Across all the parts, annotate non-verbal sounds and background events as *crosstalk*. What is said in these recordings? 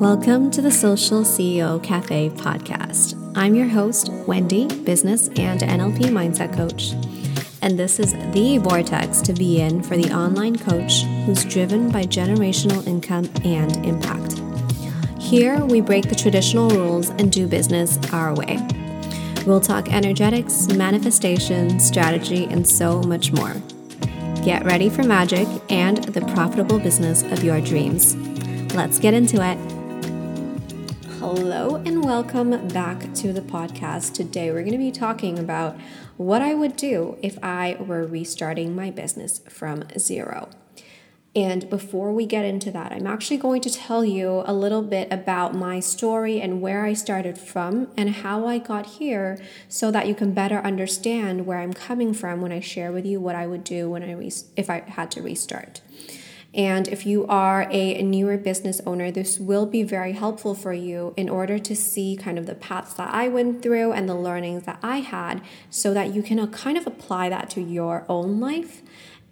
Welcome to the Social CEO Cafe podcast. I'm your host, Wendy, business and NLP mindset coach. And this is the vortex to be in for the online coach who's driven by generational income and impact. Here, we break the traditional rules and do business our way. We'll talk energetics, manifestation, strategy, and so much more. Get ready for magic and the profitable business of your dreams. Let's get into it. Hello, and welcome back to the podcast. Today, we're going to be talking about what I would do if I were restarting my business from zero. And before we get into that, I'm actually going to tell you a little bit about my story and where I started from and how I got here so that you can better understand where I'm coming from when I share with you what I would do when I re- if I had to restart. And if you are a newer business owner, this will be very helpful for you in order to see kind of the paths that I went through and the learnings that I had so that you can uh, kind of apply that to your own life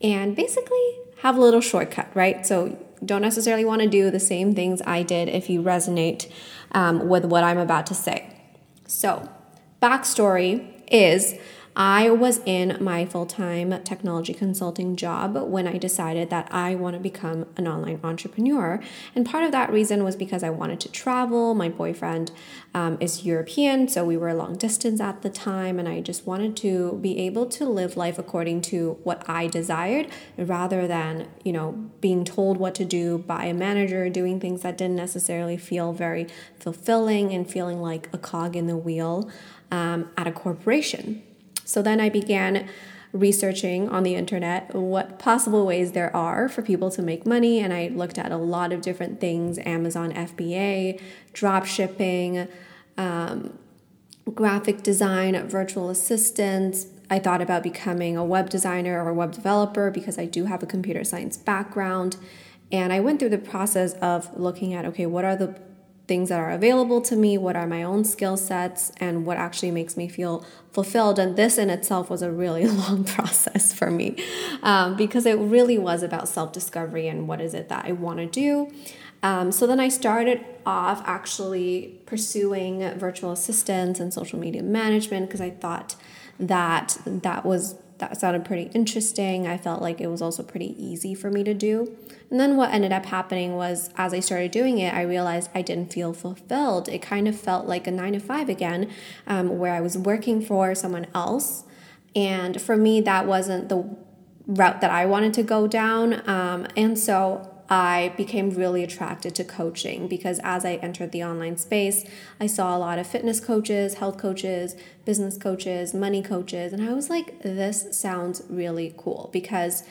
and basically have a little shortcut, right? So don't necessarily want to do the same things I did if you resonate um, with what I'm about to say. So, backstory is I was in my full time technology consulting job when I decided that I want to become an online entrepreneur. And part of that reason was because I wanted to travel. My boyfriend um, is European, so we were long distance at the time, and I just wanted to be able to live life according to what I desired rather than, you know, being told what to do by a manager, doing things that didn't necessarily feel very fulfilling and feeling like a cog in the wheel um, at a corporation. So then I began researching on the internet what possible ways there are for people to make money and I looked at a lot of different things Amazon FBA, drop shipping, um, graphic design, virtual assistants. I thought about becoming a web designer or web developer because I do have a computer science background. And I went through the process of looking at okay, what are the things that are available to me, what are my own skill sets, and what actually makes me feel fulfilled. And this in itself was a really *laughs* long process for me um, because it really was about self discovery and what is it that I want to do. Um, so then I started off actually pursuing virtual assistants and social media management because I thought that that was that sounded pretty interesting. I felt like it was also pretty easy for me to do. And then what ended up happening was as I started doing it, I realized I didn't feel fulfilled. It kind of felt like a nine to five again, um, where I was working for someone else. And for me, that wasn't the route that I wanted to go down. Um, and so I became really attracted to coaching because as I entered the online space, I saw a lot of fitness coaches, health coaches, business coaches, money coaches, and I was like, this sounds really cool because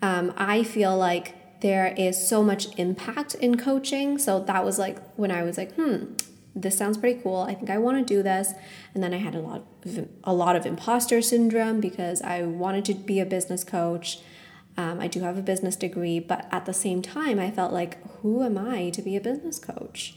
um, I feel like there is so much impact in coaching. So that was like when I was like, hmm, this sounds pretty cool. I think I want to do this. And then I had a lot of, a lot of imposter syndrome because I wanted to be a business coach um, I do have a business degree, but at the same time, I felt like, who am I to be a business coach?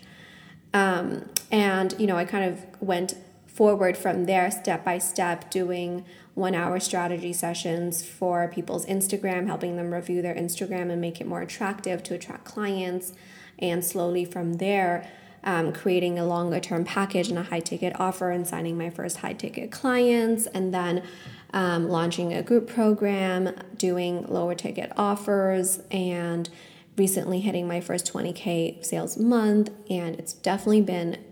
Um, and, you know, I kind of went forward from there step by step, doing one hour strategy sessions for people's Instagram, helping them review their Instagram and make it more attractive to attract clients. And slowly from there, um, creating a longer term package and a high ticket offer and signing my first high ticket clients. And then um, launching a group program, doing lower ticket offers, and recently hitting my first 20K sales month. And it's definitely been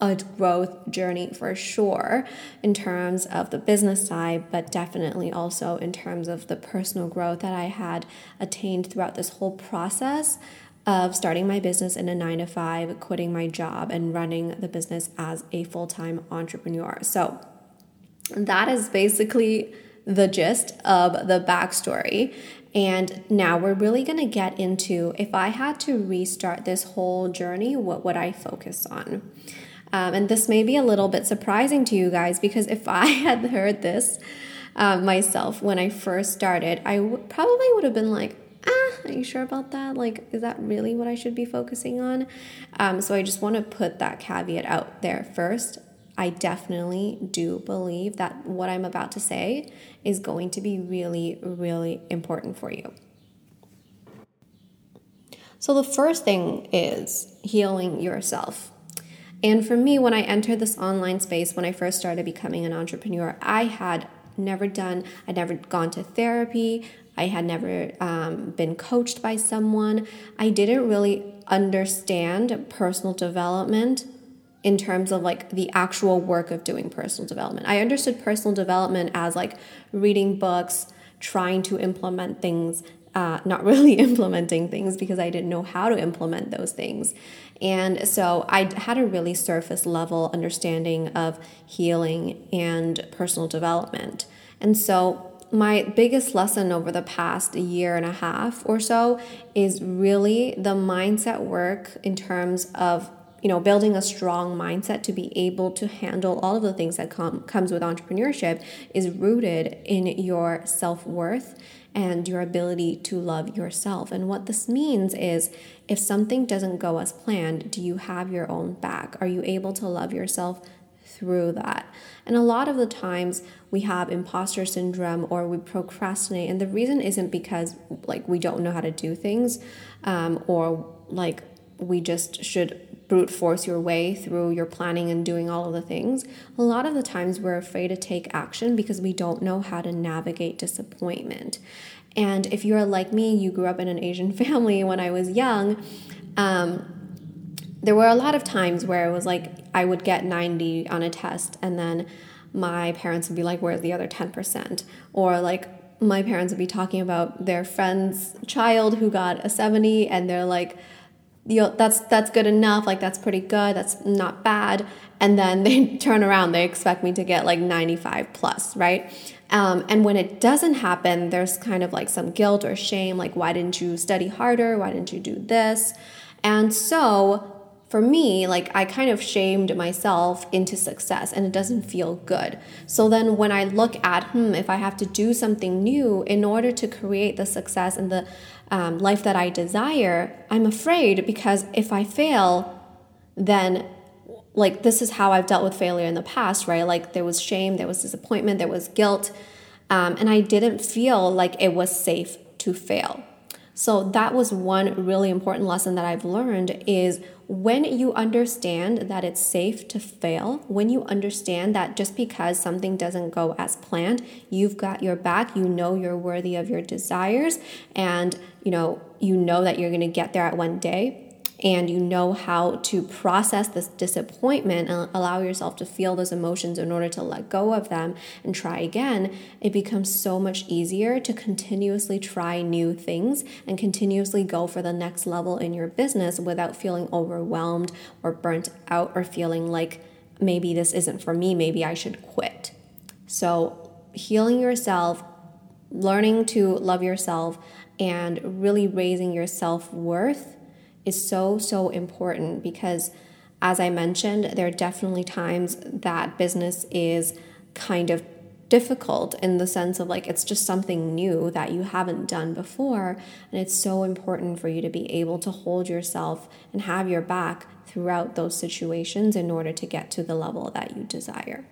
a growth journey for sure in terms of the business side, but definitely also in terms of the personal growth that I had attained throughout this whole process of starting my business in a nine to five, quitting my job, and running the business as a full time entrepreneur. So, that is basically the gist of the backstory. And now we're really going to get into if I had to restart this whole journey, what would I focus on? Um, and this may be a little bit surprising to you guys because if I *laughs* had heard this uh, myself when I first started, I w- probably would have been like, are you sure about that? Like, is that really what I should be focusing on? Um, so I just want to put that caveat out there first. I definitely do believe that what I'm about to say is going to be really, really important for you. So, the first thing is healing yourself. And for me, when I entered this online space, when I first started becoming an entrepreneur, I had never done, I'd never gone to therapy. I had never um, been coached by someone. I didn't really understand personal development in terms of like the actual work of doing personal development. I understood personal development as like reading books, trying to implement things, uh, not really *laughs* implementing things because I didn't know how to implement those things. And so I had a really surface level understanding of healing and personal development. And so my biggest lesson over the past year and a half or so is really the mindset work in terms of you know building a strong mindset to be able to handle all of the things that come comes with entrepreneurship is rooted in your self-worth and your ability to love yourself and what this means is if something doesn't go as planned do you have your own back are you able to love yourself through that. And a lot of the times we have imposter syndrome or we procrastinate. And the reason isn't because like we don't know how to do things um, or like we just should brute force your way through your planning and doing all of the things. A lot of the times we're afraid to take action because we don't know how to navigate disappointment. And if you're like me, you grew up in an Asian *laughs* family when I was young. Um, there were a lot of times where it was like I would get 90 on a test and then my parents would be like, Where's the other 10%? Or like my parents would be talking about their friend's child who got a 70 and they're like, you know, that's that's good enough, like that's pretty good, that's not bad. And then they *laughs* turn around, they expect me to get like 95 plus, right? Um, and when it doesn't happen, there's kind of like some guilt or shame, like, why didn't you study harder? Why didn't you do this? And so for me, like I kind of shamed myself into success and it doesn't feel good. So then when I look at, hmm, if I have to do something new in order to create the success and the um, life that I desire, I'm afraid because if I fail, then like this is how I've dealt with failure in the past, right? Like there was shame, there was disappointment, there was guilt, um, and I didn't feel like it was safe to fail. So that was one really important lesson that I've learned is when you understand that it's safe to fail, when you understand that just because something doesn't go as planned, you've got your back, you know you're worthy of your desires and you know you know that you're to get there at one day and you know how to process this disappointment and allow yourself to feel those emotions in order to let go of them and try again, it becomes so much easier to continuously try new things and continuously go for the next level in your business without feeling overwhelmed or burnt out or feeling like maybe this isn't for me, maybe I should quit. So, healing yourself, learning to love yourself, and really raising your self worth is so, so important because, as I mentioned, there are definitely times that business is kind of difficult in the sense of like it's just something new that you haven't done before. And it's so important for you to be able to hold yourself and have your back throughout those situations in order to get to the level that you desire.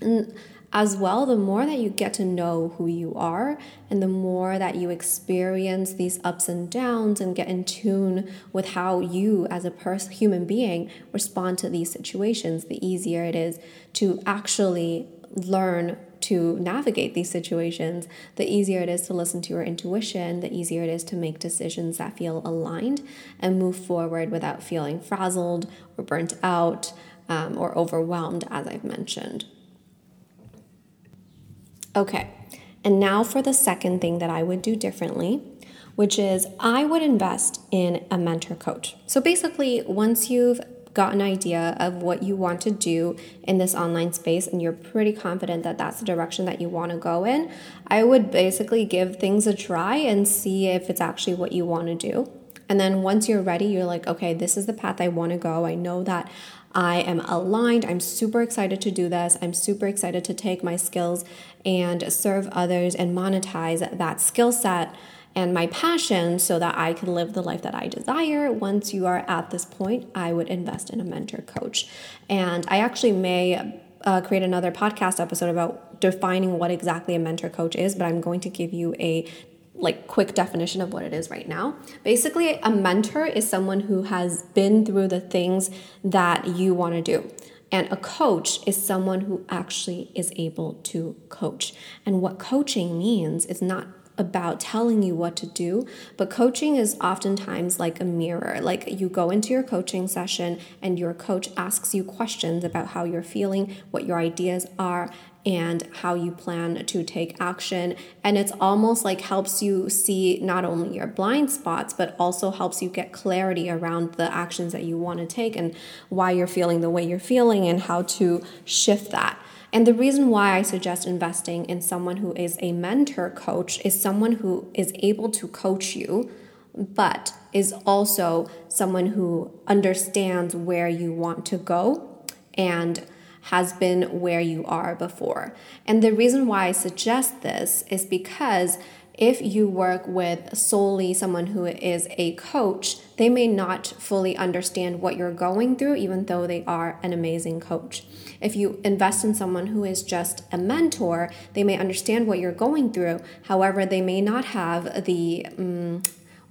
And as well, the more that you get to know who you are and the more that you experience these ups and downs and get in tune with how you as a person human being respond to these situations, the easier it is to actually learn to navigate these situations, the easier it is to listen to your intuition, the easier it is to make decisions that feel aligned and move forward without feeling frazzled or burnt out um, or overwhelmed, as I've mentioned. Okay, and now for the second thing that I would do differently, which is I would invest in a mentor coach. So basically, once you've got an idea of what you want to do in this online space and you're pretty confident that that's the direction that you want to go in, I would basically give things a try and see if it's actually what you want to do. And then once you're ready, you're like, okay, this is the path I want to go. I know that I am aligned. I'm super excited to do this. I'm super excited to take my skills and serve others and monetize that skill set and my passion so that I can live the life that I desire. Once you are at this point, I would invest in a mentor coach. And I actually may uh, create another podcast episode about defining what exactly a mentor coach is, but I'm going to give you a like quick definition of what it is right now. Basically, a mentor is someone who has been through the things that you want to do. And a coach is someone who actually is able to coach. And what coaching means is not about telling you what to do, but coaching is oftentimes like a mirror. Like you go into your coaching session and your coach asks you questions about how you're feeling, what your ideas are, and how you plan to take action. And it's almost like helps you see not only your blind spots, but also helps you get clarity around the actions that you want to take and why you're feeling the way you're feeling and how to shift that. And the reason why I suggest investing in someone who is a mentor coach is someone who is able to coach you, but is also someone who understands where you want to go and has been where you are before. And the reason why I suggest this is because if you work with solely someone who is a coach, they may not fully understand what you're going through, even though they are an amazing coach. If you invest in someone who is just a mentor, they may understand what you're going through. However, they may not have the, um,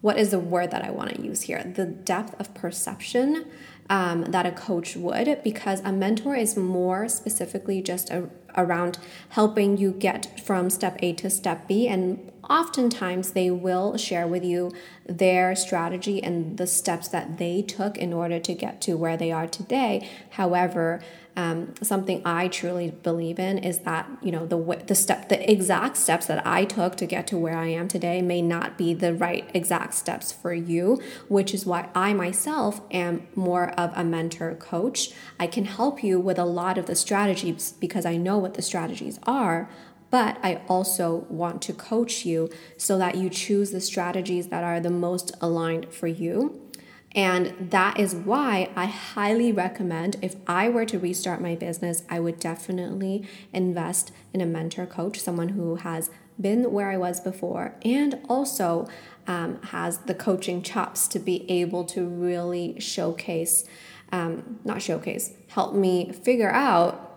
what is the word that I want to use here? The depth of perception um, that a coach would, because a mentor is more specifically just a, around helping you get from step A to step B. And oftentimes they will share with you their strategy and the steps that they took in order to get to where they are today. However, um, something I truly believe in is that you know the the step the exact steps that I took to get to where I am today may not be the right exact steps for you, which is why I myself am more of a mentor coach. I can help you with a lot of the strategies because I know what the strategies are, but I also want to coach you so that you choose the strategies that are the most aligned for you. And that is why I highly recommend if I were to restart my business, I would definitely invest in a mentor coach, someone who has been where I was before and also um, has the coaching chops to be able to really showcase, um, not showcase, help me figure out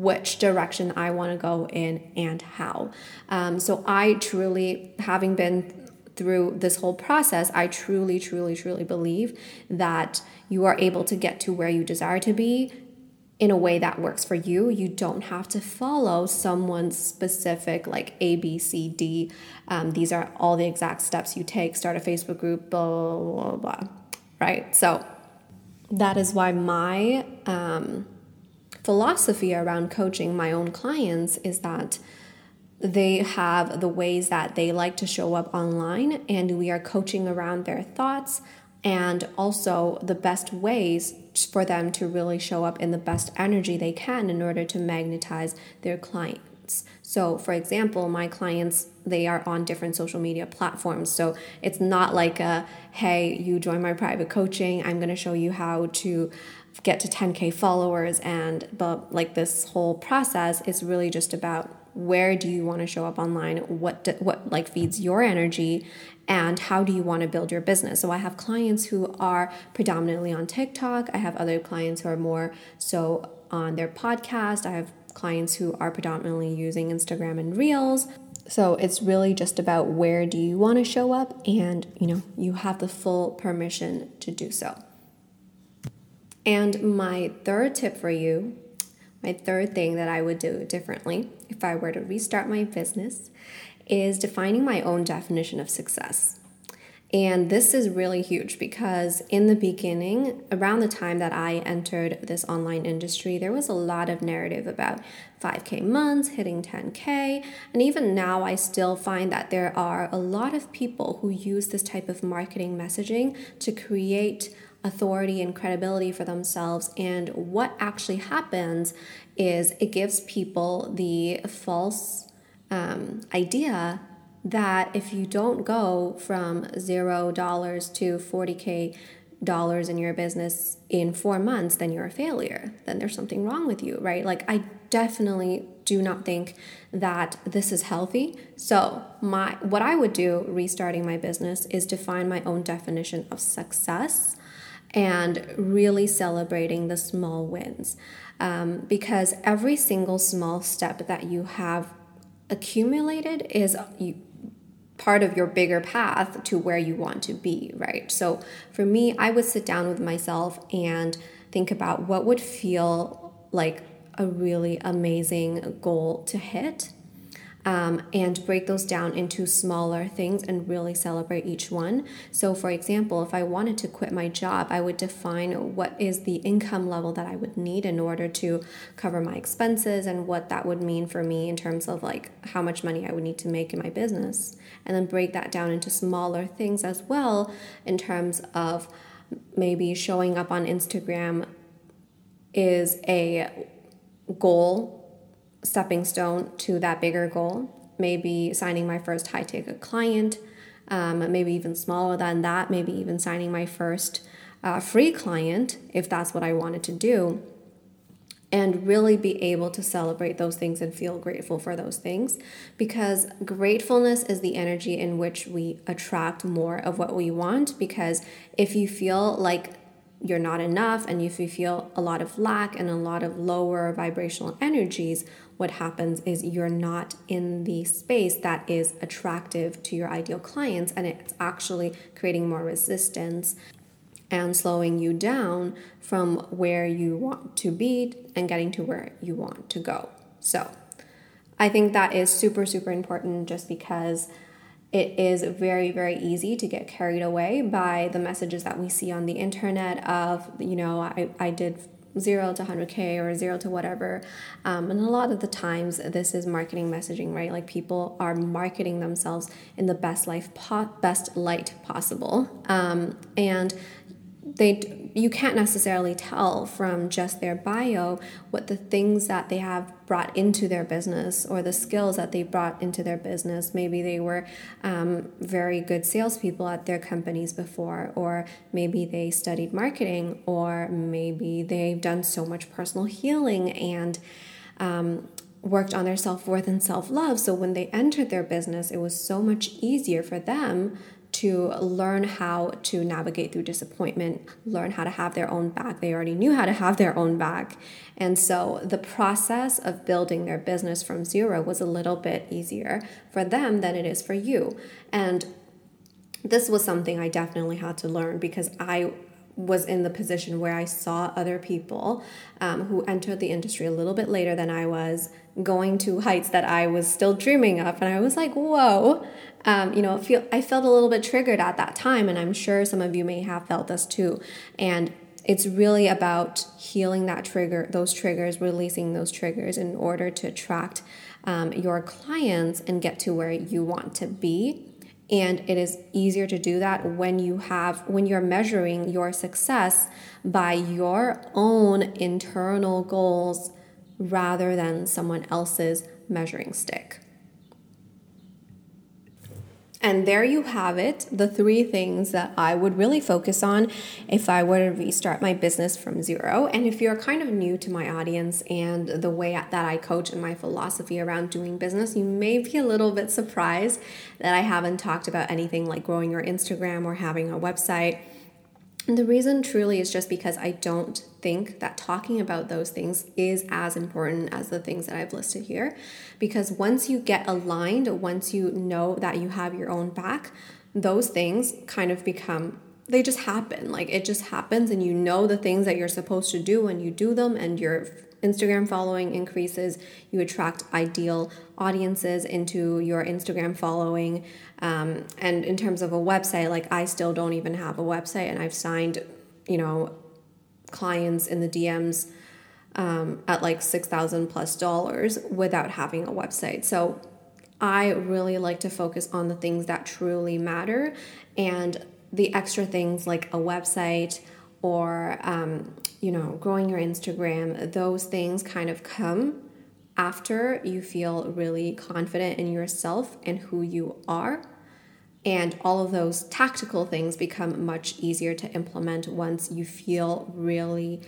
which direction I want to go in and how. Um, so I truly, having been through this whole process, I truly, truly, truly believe that you are able to get to where you desire to be in a way that works for you. You don't have to follow someone's specific, like A, B, C, D. Um, these are all the exact steps you take. Start a Facebook group, blah, blah, blah, blah. Right? So that is why my um, philosophy around coaching my own clients is that they have the ways that they like to show up online, and we are coaching around their thoughts and also the best ways for them to really show up in the best energy they can in order to magnetize their clients. So, for example, my clients they are on different social media platforms. So, it's not like a hey, you join my private coaching, I'm going to show you how to get to 10k followers and but like this whole process is really just about where do you want to show up online what do, what like feeds your energy and how do you want to build your business? So i have clients who are predominantly on tiktok i have other clients who are more so on their podcast i have clients who are predominantly using instagram and reels. So it's really just about where do you want to show up and you know you have the full permission to do so and my third tip for you my third thing that I would do differently if I were to restart my business is defining my own definition of success. And this is really huge because in the beginning, around the time that I entered this online industry, there was a lot of narrative about 5K months, hitting 10K. And even now, I still find that there are a lot of people who use this type of marketing messaging to create authority and credibility for themselves. And what actually happens is it gives people the false um, idea that if you don't go from zero dollars to 40k dollars in your business in four months, then you're a failure. Then there's something wrong with you, right? Like, I definitely do not think that this is healthy. So, my what I would do restarting my business is define my own definition of success and really celebrating the small wins. Um, because every single small step that you have accumulated is you, part of your bigger path to where you want to be, right? So for me, I would sit down with myself and think about what would feel like a really amazing goal to hit um, and break those down into smaller things and really celebrate each one. So, for example, if I wanted to quit my job, I would define what is the income level that I would need in order to cover my expenses and what that would mean for me in terms of like how much money I would need to make in my business. And then break that down into smaller things as well in terms of maybe showing up on Instagram is a goal stepping stone to that bigger goal. Maybe signing my first high ticket client, um, maybe even smaller than that, maybe even signing my first uh, free client if that's what I wanted to do. And really be able to celebrate those things and feel grateful for those things because gratefulness is the energy in which we attract more of what we want. Because if you feel like you're not enough and if you feel a lot of lack and a lot of lower vibrational energies, what happens is you're not in the space that is attractive to your ideal clients and it's actually creating more resistance and slowing you down from where you want to be and getting to where you want to go. So, I think that is super, super important just because it is very, very easy to get carried away by the messages that we see on the internet of, you know, I, I did zero to 100k or zero to whatever. Um, and a lot of the times this is marketing messaging right? Like people are marketing themselves in the best life po- best light possible. Um, and they you can't necessarily tell from just their bio what the things that they have brought into their business or the skills that they brought into their business. Maybe they were um, very good salespeople at their companies before, or maybe they studied marketing, or maybe they've done so much personal healing and um, worked on their self worth and self love. So when they entered their business, it was so much easier for them to learn how to navigate through disappointment, learn how to have their own back. They already knew how to have their own back. And so the process of building their business from zero was a little bit easier for them than it is for you. And this was something I definitely had to learn because I was in the position where I saw other people um, who entered the industry a little bit later than I was going to heights that I was still dreaming of. And I was like, whoa, um, you know, feel, I felt a little bit triggered at that time. And I'm sure some of you may have felt this too. And it's really about healing that trigger, those triggers, releasing those triggers in order to attract um, your clients and get to where you want to be. And it is easier to do that when you have, when you're measuring your success by your own internal goals rather than someone else's measuring stick. And there you have it, the three things that I would really focus on if I were to restart my business from zero. And if you're kind of new to my audience and the way that I coach and my philosophy around doing business, you may be a little bit surprised that I haven't talked about anything like growing your Instagram or having a website and the reason truly is just because I don't think that talking about those things is as important as the things that I've listed here. Because once you get aligned, once you know that you have your own back, those things kind of become they just happen. Like it just happens, and you know the things that you're supposed to do, and you do them, and your Instagram following increases. You attract ideal audiences into your Instagram following. Um, and in terms of a website, like I still don't even have a website, and I've signed, you know, clients in the DMs um, at like six thousand plus dollars without having a website. So I really like to focus on the things that truly matter, and the extra things like a website or um, you know growing your Instagram. Those things kind of come after you feel really confident in yourself and who you are. And all of those tactical things become much easier to implement once you feel really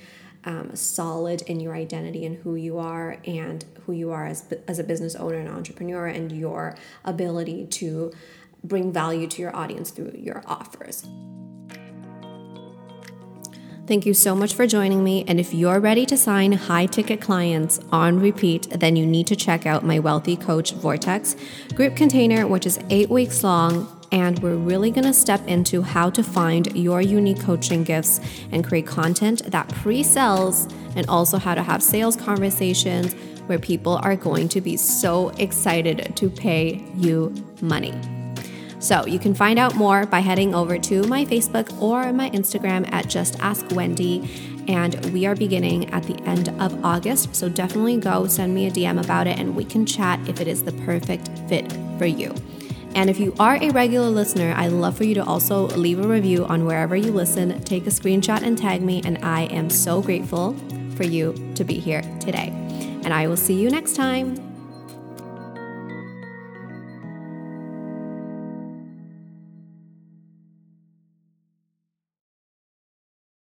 um, solid in your identity and who you are and who you are as, as a business owner and entrepreneur and your ability to bring value to your audience through your offers. Thank you so much for joining me. And if you're ready to sign high ticket clients on repeat, then you need to check out my Wealthy Coach Vortex group container, which is eight weeks long. And we're really gonna step into how to find your unique coaching gifts and create content that pre sells, and also how to have sales conversations where people are going to be so excited to pay you money. So you can find out more by heading over to my Facebook or my Instagram at Just Ask Wendy. And we are beginning at the end of August. So definitely go send me a DM about it and we can chat if it is the perfect fit for you. And if you are a regular listener, I'd love for you to also leave a review on wherever you listen, take a screenshot and tag me. And I am so grateful for you to be here today. And I will see you next time.